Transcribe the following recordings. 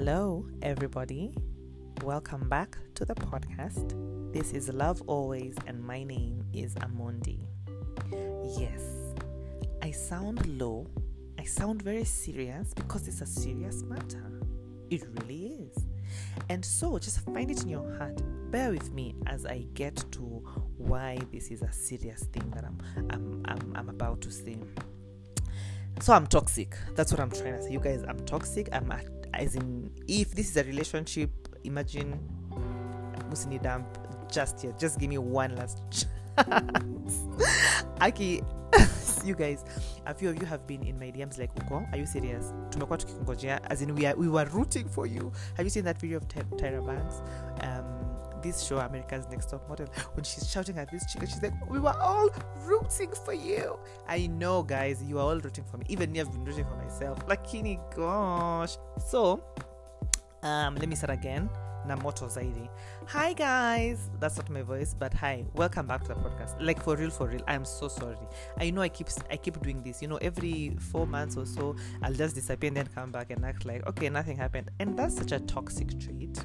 Hello, everybody. Welcome back to the podcast. This is Love Always, and my name is Amondi. Yes, I sound low. I sound very serious because it's a serious matter. It really is. And so just find it in your heart. Bear with me as I get to why this is a serious thing that I'm I'm I'm, I'm about to say. So I'm toxic. That's what I'm trying to say. You guys, I'm toxic. I'm at, as in if this is a relationship, imagine Musini dump just yet. Just give me one last chance. Aki you guys a few of you have been in my DMs like uko are you serious tumekuwa tukikungojea as in we, are, we were rooting for you have you seen that video of Ty- Tyra Banks this show America's Next Top Model when she's shouting at this chick and she's like we were all rooting for you. I know guys you are all rooting for me. Even me I've been rooting for myself. Lakini gosh. So um, let me start again. Na moto zaidi. Hi guys. That's not my voice but hi. Welcome back to the podcast. Like for real for real i'm so sorry. I know i keep i keep doing this. You know every four months or so i'll just disappear and then come back and act like okay nothing happened. And that's such a toxic trait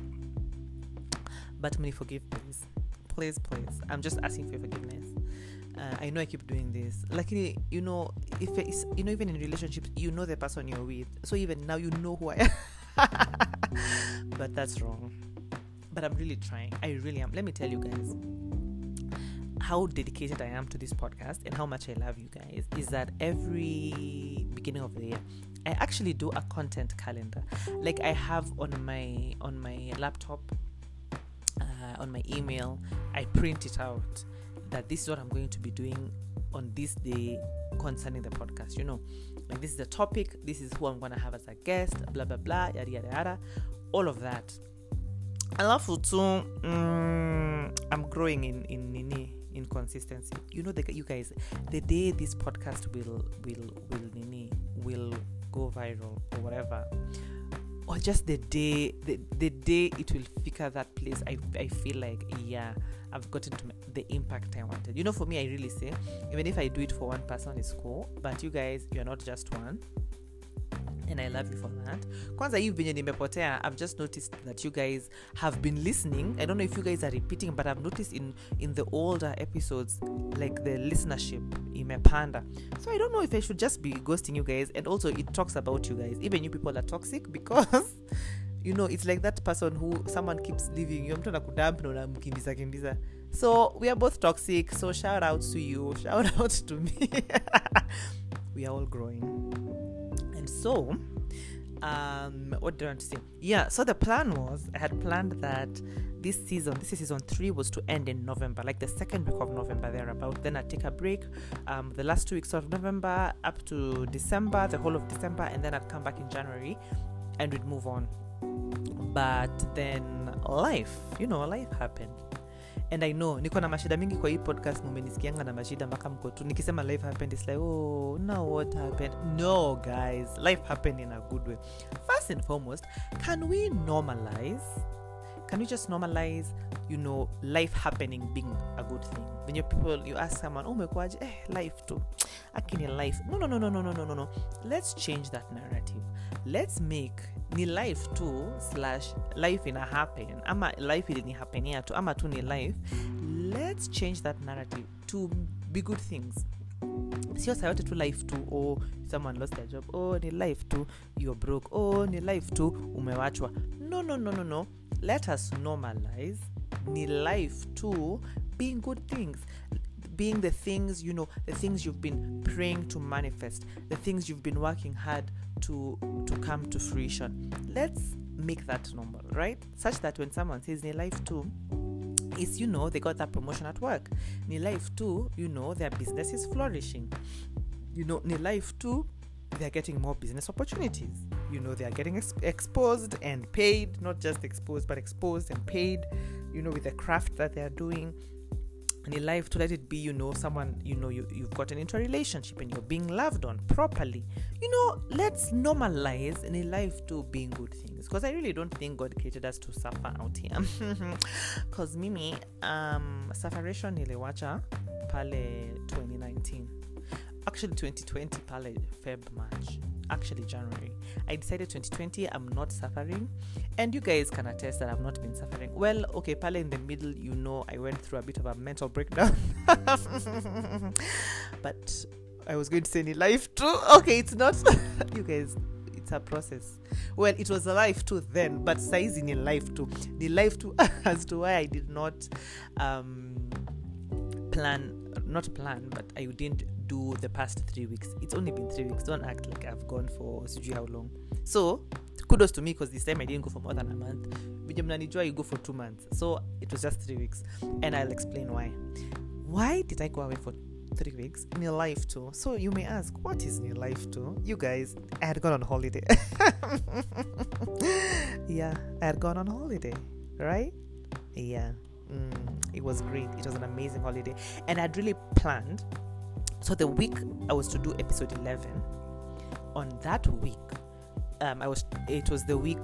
but me forgive please please please i'm just asking for forgiveness uh, I know I keep doing this. Luckily, you know, if it's you know, even in relationships, you know the person you're with. So even now, you know who I am. but that's wrong. But I'm really trying. I really am. Let me tell you guys how dedicated I am to this podcast and how much I love you guys. Is that every beginning of the year, I actually do a content calendar. Like I have on my on my laptop, uh, on my email, I print it out that this is what I'm going to be doing on this day concerning the podcast. You know, like this is the topic, this is who I'm gonna have as a guest, blah blah blah, yada yada yada, all of that. Alafu tu, mm, I'm growing in in nini in consistency. You know, the, you guys, the day this podcast will will will nini will go viral or whatever, or just the day the, the day it will figure that place. I, I feel like yeah i've gotten the impact i wanted. You know for me i really say even if i do it for one person it's cool. But you guys you're not just one. And i love you for that. Kwanza hii venye nimepotea. I've just noticed that you guys have been listening. I don't know if you guys are repeating but i've noticed in in the older episodes like the listenership in imepanda. So i don't know if i should just be ghosting you guys. And also it talks about you guys. Even you people are toxic because you know it's like that person who someone keeps leaving you. Mtu anakudamp kimbiza. So we are both toxic. So shout out to you. Shout out to me. We are all growing. And so um what do i want to say? Yeah so the plan was i had planned that this season this is season three was to end in november like the second week of november thereabout. Then i'd take a break um the last two weeks of november up to december the whole of december and then i'd come back in january and we'd move on but then life you know life happened and i know niko na mashida mingi kwa hii podcast mumenisikianga na mashida mpaka mko tu. Nikisema life happened it's like oh no what happened? No guys life happened in a good way. First and foremost can we normalize can you just normalize you know life happening being a good thing? When you people you ask someone oh umekuaje eh life tu akini life no no no no no no no no no. Let's change that narrative. Let's make ni life tu slash life ina happen. Ama life ilinihapenia tu ama tu ni life. Let's change that narrative to be good things. Sio saa tu life tu oh someone lost their job. Oh ni life tu you're broke. Oh ni life tu umewachwa. No no no no no let us normalize ni life tu being good things being the things you know the things you've been praying to manifest the things you've been working hard to to come to fruition. Let's make that normal right? Such that when someone says ni life too is you know they got that promotion at work. Ni life too you know their business is flourishing. You know ni life too they're getting more business opportunities. You know they are getting ex- exposed and paid not just exposed but exposed and paid you know with the craft that they're doing. And in life to let it be you know someone you know you, you've gotten into a relationship and you're being loved on properly. You know let's normalize in a life to being good things because i really don't think god created us to suffer out here. Because mimi um safaration niliwacha pale 2019 actually 2020 pale feb march actually January. I decided 2020 I'm not suffering, and you guys can attest that I've not been suffering. Well, okay, pale in the middle, you know, I went through a bit of a mental breakdown, but I was going to say in life too. Okay, it's not. you guys, it's a process. Well, it was a life too then, but size in life too. The life too as to why I did not um, plan, not plan, but I didn't do the past three weeks. It's only been three weeks. Don't act like I've gone for how long. So kudos to me because this time I didn't go for more than a month. Vijay you go for two months. So it was just three weeks. And I'll explain why. Why did I go away for three weeks in your life too. So you may ask, what is in your life too? You guys, I had gone on holiday. yeah, I had gone on holiday, right? Yeah, mm, it was great. It was an amazing holiday, and I'd really planned. So the week I was to do episode eleven, on that week, um, I was. It was the week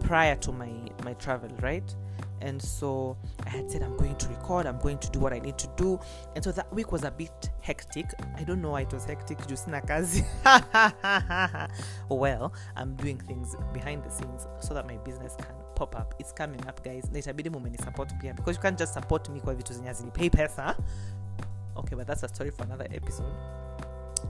prior to my my travel, right? and so I had said I'm going to record, I'm going to do what I need to do, and so that week was a bit hectic. I don't know why it was hectic. Jusina kazi. well, I'm doing things behind the scenes so that my business can pop up. It's coming up, guys. Nitabidi mumeni support pia because you can't just support me kwa vitu zenye hazinipei pesa. Okay, but that's a story for another episode.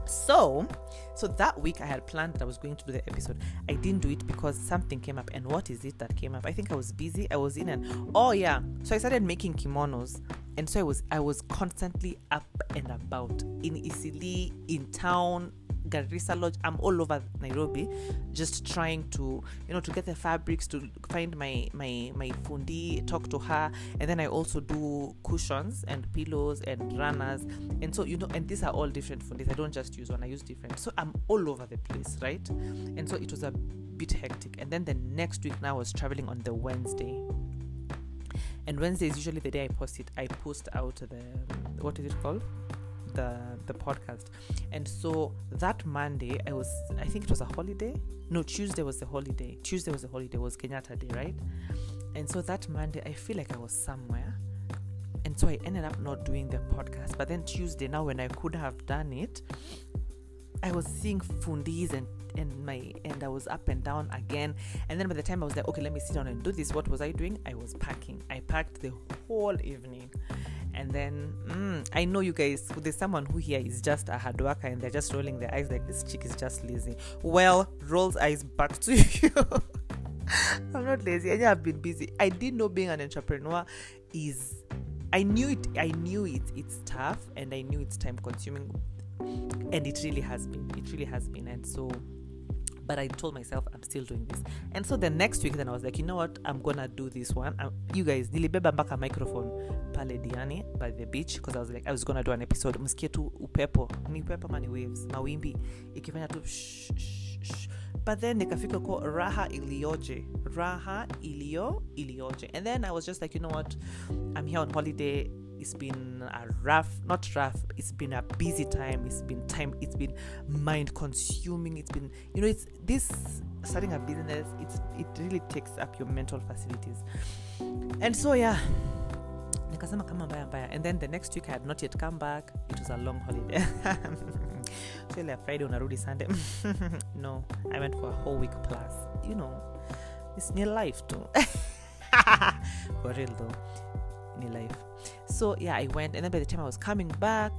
So so that week i had planned that i was going to do the episode. I didn't do it because something came up. And what is it that came up? I think i was busy. I was in and oh yeah. So i started making kimonos. And so i was i was constantly up and about in Eastleigh in town Garissa Lodge. I'm all over Nairobi, just trying to, you know, to get the fabrics, to find my my my fundi, talk to her, and then I also do cushions and pillows and runners, and so you know, and these are all different fundis. I don't just use one; I use different. So I'm all over the place, right? And so it was a bit hectic. And then the next week, now I was traveling on the Wednesday and Wednesday is usually the day I post it. I post out the what is it called? The the podcast. And so that monday i was i think it was a holiday. No tuesday was the holiday. Tuesday was the holiday. Was kenyatta day right? And so that monday i feel like i was somewhere. And so i ended up not doing the podcast. But then tuesday now when i could have done it i was seeing fundis and and my and I was up and down again. And then by the time I was like, okay, let me sit down and do this, what was I doing? I was packing. I packed the whole evening and then mm, I know you guys. There's someone who here is just a hard worker, and they're just rolling their eyes like this chick is just lazy. Well, rolls eyes back to you. I'm not lazy. I have been busy. I didn't know being an entrepreneur is. I knew it. I knew it. It's tough, and I knew it's time consuming, and it really has been. It really has been, and so but I told myself I'm still doing this. And so the next week, then I was like, you know what? I'm gonna do this one. I'm, you guys, nilibeba mpaka microphone pale Diani by the beach because I was like, I was gonna do an episode. Msikie tu upepo, ni upepo mani waves, mawimbi ikifanya tu shh, shh, shh. But then nikafika ko raha ilioje, raha ilio ilioje, and then I was just like, you know what? I'm here on holiday it's been a rough not rough it's been a busy time it's been time it's been mind consuming it's been you know it's this starting a business it's it really takes up your mental facilities. And so yeah nikasema kama mbaya mbaya. And then the next week i had not yet come back. It was a long holiday. So ile friday unarudi sunday. No i went for a whole week plus. You know it's near life too. For real though in your life. So yeah i went and then by the time i was coming back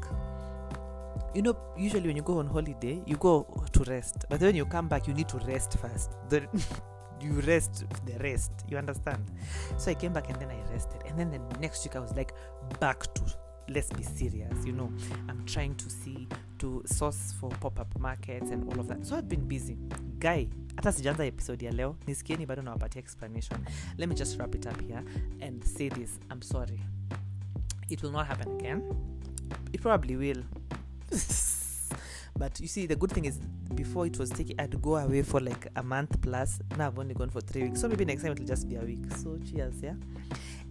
you know usually when you go on holiday you go to rest. But then when you come back you need to rest first. The, you rest the rest you understand? So i came back and then i rested. And then the next week i was like back to let's be serious you know. I'm trying to see to source for pop-up markets and all of that. So i've been busy guy hata sijaanza episode ya leo nisikieni bado nawapatia explanation let me just wrap it up here and say this i'm sorry it will not happen again. It probably will. but you see, the good thing is, before it was taking, i'd go away for like a month plus. Now I've only gone for three weeks. So maybe next time it'll just be a week. So cheers, yeah.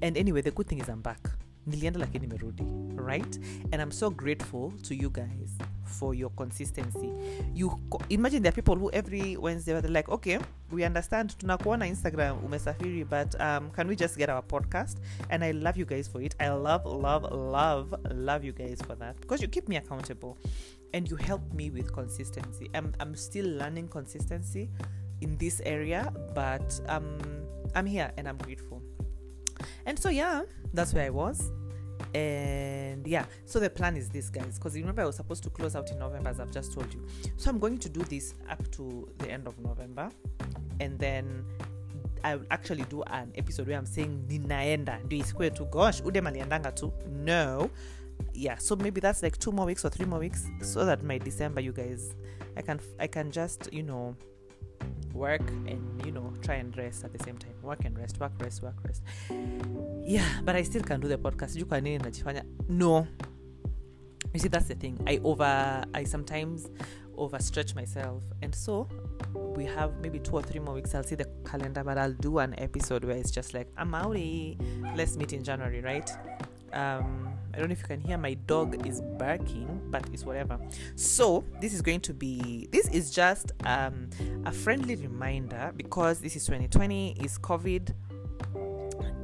And anyway, the good thing is I'm back. nilienda lakini merudi right and i'm so grateful to you guys for your consistency. You imagine there are people who every wednesday they're like okay we understand tunakuona instagram umesafiri but um, can we just get our podcast? And i love you guys for it. I love love love love you guys for that. Because you keep me accountable and you help me with consistency. I'm, I'm still learning consistency in this area but um, i'm here and i'm grateful. And so yeah that's where i was and yeah so the plan is this guys because remember i was supposed to close out in november as i've just told you. So i'm going to do this up to the end of november. And then i'll actually do an episode where i'm saying ninaenda. Ndio isikue tu. Gosh ude maliendanga tu? No. Yeah so maybe that's like two more weeks or three more weeks so that my december you guys i can i can just you know work and you know try and rest at the same time. Work and rest work rest work rest. Yeah but i still can do the podcast. Nini najifanya? No. You see that's the thing. I over i sometimes overstretch myself. And so we have maybe two or three more weeks. I'll see the calendar but i'll do an episode where it's just like i'm out let's meet in january right? Um i don't know if you can hear my dog is barking but it's whatever. So this is going to be this is just um a friendly reminder because this is 2020 is covid.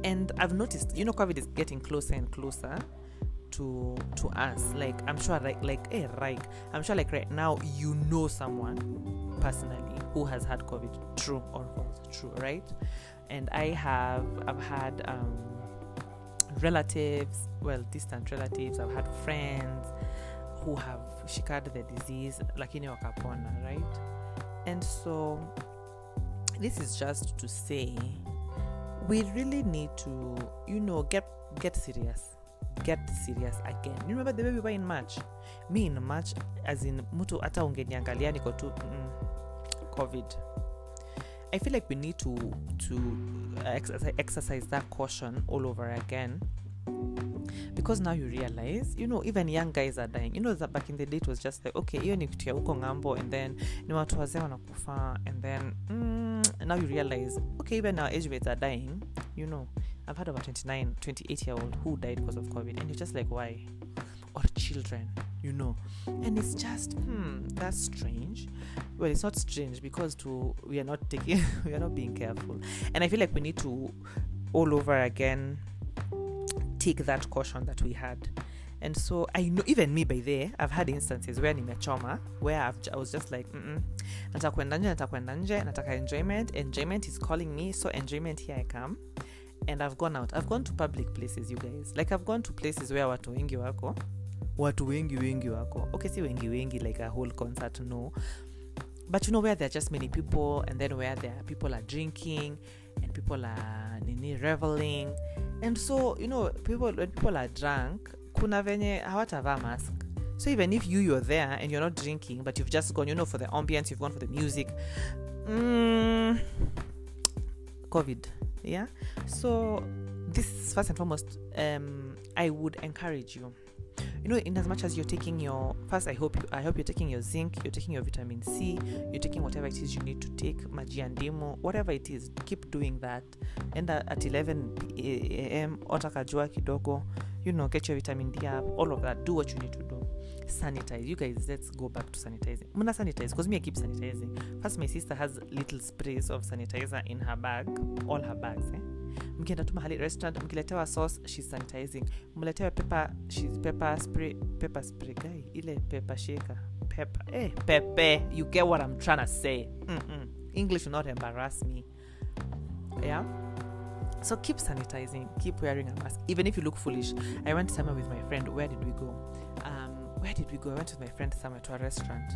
And i've noticed you know covid is getting closer and closer to to us. Like i'm sure like like hey right i'm sure like right now you know someone personally who has had covid. True or false? True right? And i have i've had um relatives well distant relatives. I've had friends who have shikad the disease lakini wakapona right? And so this is just to say we really need to you know get get serious. Get serious again. You remember the way we were in march? Me in march as in mtu hata ungeniangalia niko tu mm, covid i feel like we need to to uh, exercise, exercise that caution all over again. Because now you realize you know even young guys are dying. You know that back in the day it was just like okay hiyo ni kitu ya huko ngambo and then ni watu wazee wanakufa and then mm, now you realize okay even our age mates are dying you know. I've heard about 29 28 year old who died because of covid and you're just like why? Or children you know. And it's just hmm that's strange. Well it's not strange because to we are not taking we are not being careful. And i feel like we need to all over again take that caution that we had. And so i know even me by there i've had instances where nimechoma where I've, i was just like Mm-mm. nataka kwenda nje nataka nje enjoyment enjoyment is calling me so enjoyment here i come. And i've gone out. I've gone to public places you guys. Like i've gone to places where watu wengi wako watu wengi wengi wako. Okay si wengi wengi like a whole concert no. But you know where there are just many people and then where there are people are drinking and people are nini reveling. And so you know people when people are drunk kuna venye hawatavaa mask. So even if you you're there and you're not drinking but you've just gone you know for the ambience you've gone for the music mm, covid yeah? So this first and foremost um i would encourage you you know in as much as you're taking your first i hope you, i hope you're taking your zinc you're taking your vitamin c you're taking whatever it is you need to take maji and whatever it is keep doing that. And at 11 am otakajua kidogo you know get your vitamin d up all of that do what you need to do. Sanitize. You guys let's go back to sanitizing. Mna sanitize because me i keep sanitizing. First my sister has little sprays of sanitizer in her bag all her bags eh? Mkienda tu mahali restaurant mkiletewa sauce shes sanitizing. Mletewe pepper shes pepper spray pepper spray guy ile pepper shaker pepper eh pepe. You get what i'm trying to say. Mm-mm. english will not embarrass me. Yeah? So keep sanitizing keep wearing a mask. Even if you look foolish i went somewhere with my friend where did we go? Um where did we go? I went with my friend somewhere to a restaurant.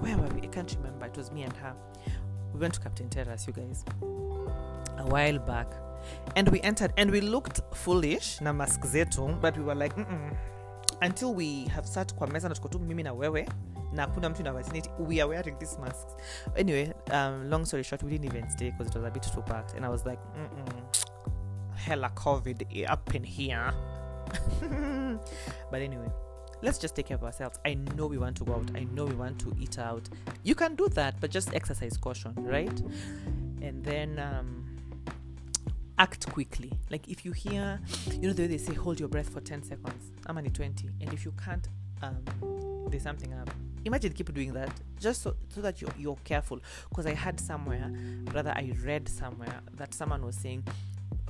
Where were we? I can't remember. It was me and her. We went to captain terrace you guys. A while back and we entered and we looked foolish na mask zetu but we were like Mm-mm. until we have sat kwa meza na tuko tu mimi na wewe na kuna mtu na vicinity we are wearing these masks. Anyway um, long story short we didn't even stay because it was a bit too packed. And i was like Mm-mm. hella covid up in here. But anyway let's just take care of ourselves. I know we want to go out. I know we want to eat out. You can do that but just exercise caution right? And then um act quickly. Like if you hear you know the way they say hold your breath for 10 seconds. I'm only 20 and if you can't um there's something up. Imagine keep doing that just so, so that you're, you're careful. Because i had somewhere rather i read somewhere that someone was saying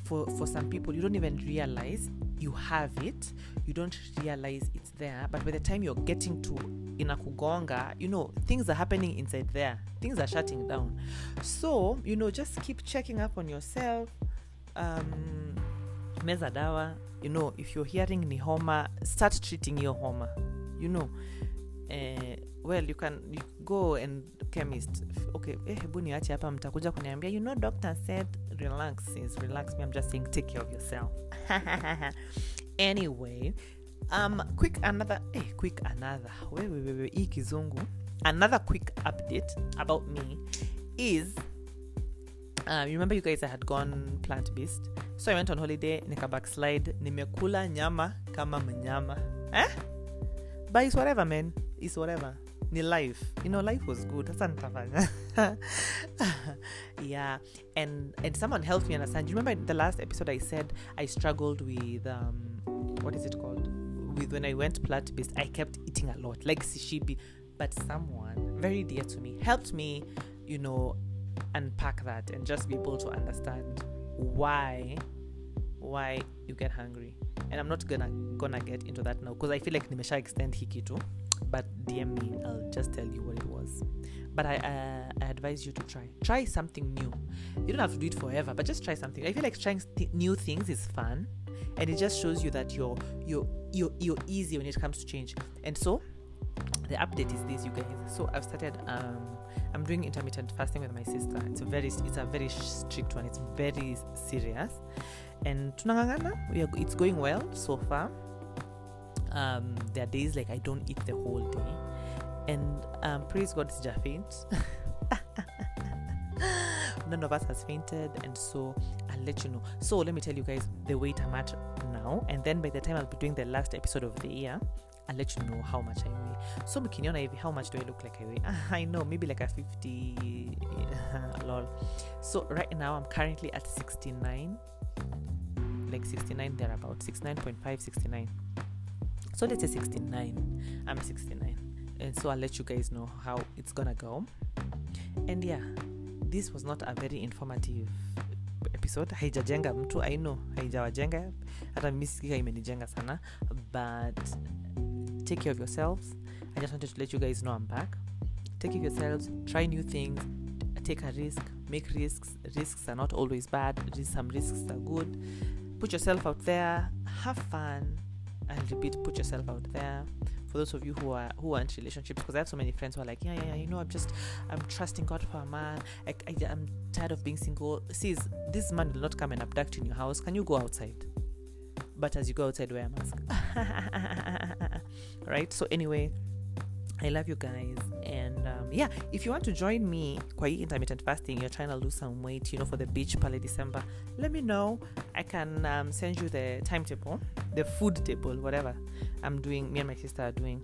for for some people you don't even realize you have it. You don't realize it's there. But by the time you're getting to inakugonga you know things are happening inside there. Things are shutting down. So you know just keep checking up on yourself um, meza dawa you know if you're hearing ni homa start treating your homa you know. Eh, well you can you go and chemist. Okay eh, hebu niache hapa mtakuja kuniambia you know doctor said relax is relax me i'm just saying take care of yourself. Anyway um quick another eh, quick another wewewewe hii kizungu another quick update about me is you remember you guys i had gone plant based so i went on holiday nika backslide nimekula nyama kama mnyama. Eh? but it's whatever man. It's whatever. Ni life. You know life was good. Sasa nitafanya. Yeah. And and someone helped me understand. You remember the last episode i said i struggled with um what is it called? With when i went plant based i kept eating a lot. Like sishibi but someone very dear to me helped me you know unpack that and just be able to understand why why you get hungry. And i'm not gonna gonna get into that now because i feel like nimesha extend hiki too but dm me i'll just tell you what it was. But I, uh, I advise you to try. Try something new. You don't have to do it forever but just try something. I feel like trying new things is fun and it just shows you that you're you're you're, you're easy when it comes to change. And so the update is this you guys. So i've started um i'm doing intermittent fasting with my sister. It's a very it's a very strict one. It's very serious. And tunangangana we are, it's going well so far. Um there are days like i don't eat the whole day. And um praise god sija faint. None of us has fainted. And so i'll let you know. So let me tell you guys the weight i'm at now. And then by the time i'll be doing the last episode of the year I'll let you know how much I weigh. So mkiniona how much do I look like I weigh? I know, maybe like a 50 lol. So right now I'm currently at 69, like 69 thereabout, 69.5, 69. So let's say 69. I'm 69, and so I'll let you guys know how it's gonna go. And yeah, this was not a very informative episode haijajenga mtu i know haijawajenga hata sikika imenijenga sana but take care of yourselves. I just wanted to let you guys know i'm back. Take care of yourselves try new things take a risk make risks. Risks are not always bad some risks are good. Put yourself out there have fun i'll repeat put yourself out there. For those of you who are who are relationships because i have so many friends who are like yeah yeah, yeah you know i'm just i'm trusting god for a man. I, I, i'm tired of being single. Sees this man will not come and abduct you in your house. Can you go outside? But as you go outside wear a mask right so anyway I love you guys. And um, yeah, if you want to join me, quite intermittent fasting, you're trying to lose some weight, you know, for the beach pale December, let me know. I can um, send you the timetable, the food table, whatever I'm doing, me and my sister are doing.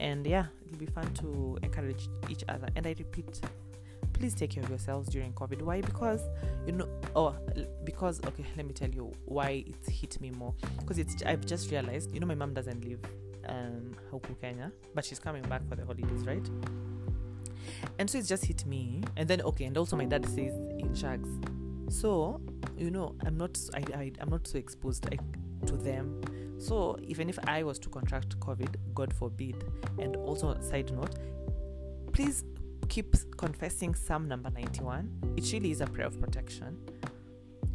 And yeah, it'll be fun to encourage each other. And I repeat, please take care of yourselves during COVID. Why? Because, you know, oh, because, okay, let me tell you why it hit me more. Because it's, I've just realized, you know, my mom doesn't live um huku Kenya, but she's coming back for the holidays, right? And so it's just hit me. And then okay, and also my dad says in Shags. So, you know, I'm not I, I I'm not so exposed like, to them. So even if I was to contract COVID, God forbid, and also side note, please keep confessing Psalm number 91. It really is a prayer of protection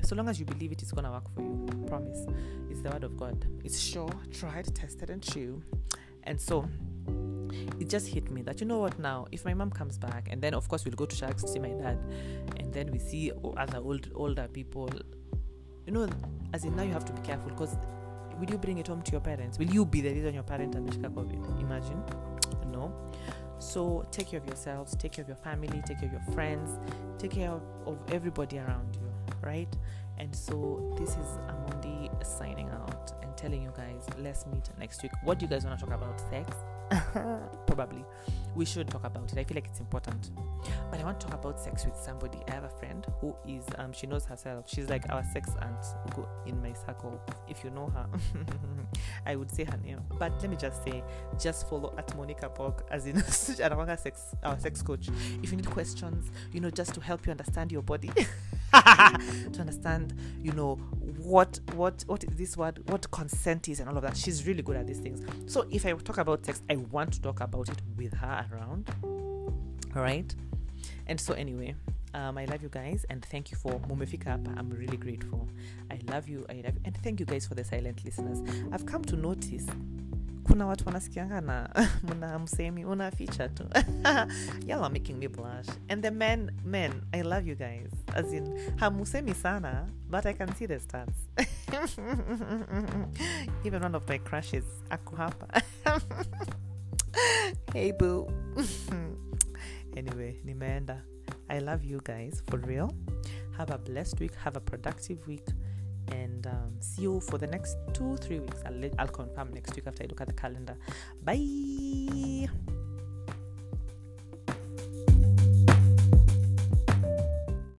so long as you believe it, it is gonna work for you I promise. It's the word of god. It's sure tried tested and true. And so it just hit me that you know what now if my mom comes back and then of course we'll go to sharks to see my dad and then we see other old older people. You know as in now you have to be careful because will you bring it home to your parents? Will you be the reason your parent ameshika covid? Imagine. No. So take care of yourselves take care of your family take care of your friends take care of, of everybody around you right? And so this is Amondi signing out and telling you guys, let's meet next week. What do you guys want to talk about? Sex? probably. We should talk about it. I feel like it's important. But i want to talk about sex with somebody. I have a friend who is um she knows herself. She's like our sex aunt go in my circle. If you know her i would say her name. But let me just say just follow at monica Park as in our sex our sex coach. If you need questions you know just to help you understand your body to understand you know what what what is this word what consent is and all of that she's really good at these things so if i talk about sex i want to talk about it with her around all right and so anyway um, I love you guys and thank you for Mumefika. I'm really grateful. I love you. I love you. And thank you guys for the silent listeners. I've come to notice kuna watu wanasikianga na mna msemi unaficha tu. Y'all making me blush. And the men men i love you guys. As in hamusemi sana but i can see the stats. Even one of my crushes ako hapa. Hey boo. Anyway nimeenda. I love you guys for real. Have a blessed week. Have a productive week and um, see you for the next two three weeks. I'll, I'll confirm next week after i look at the calendar. Bye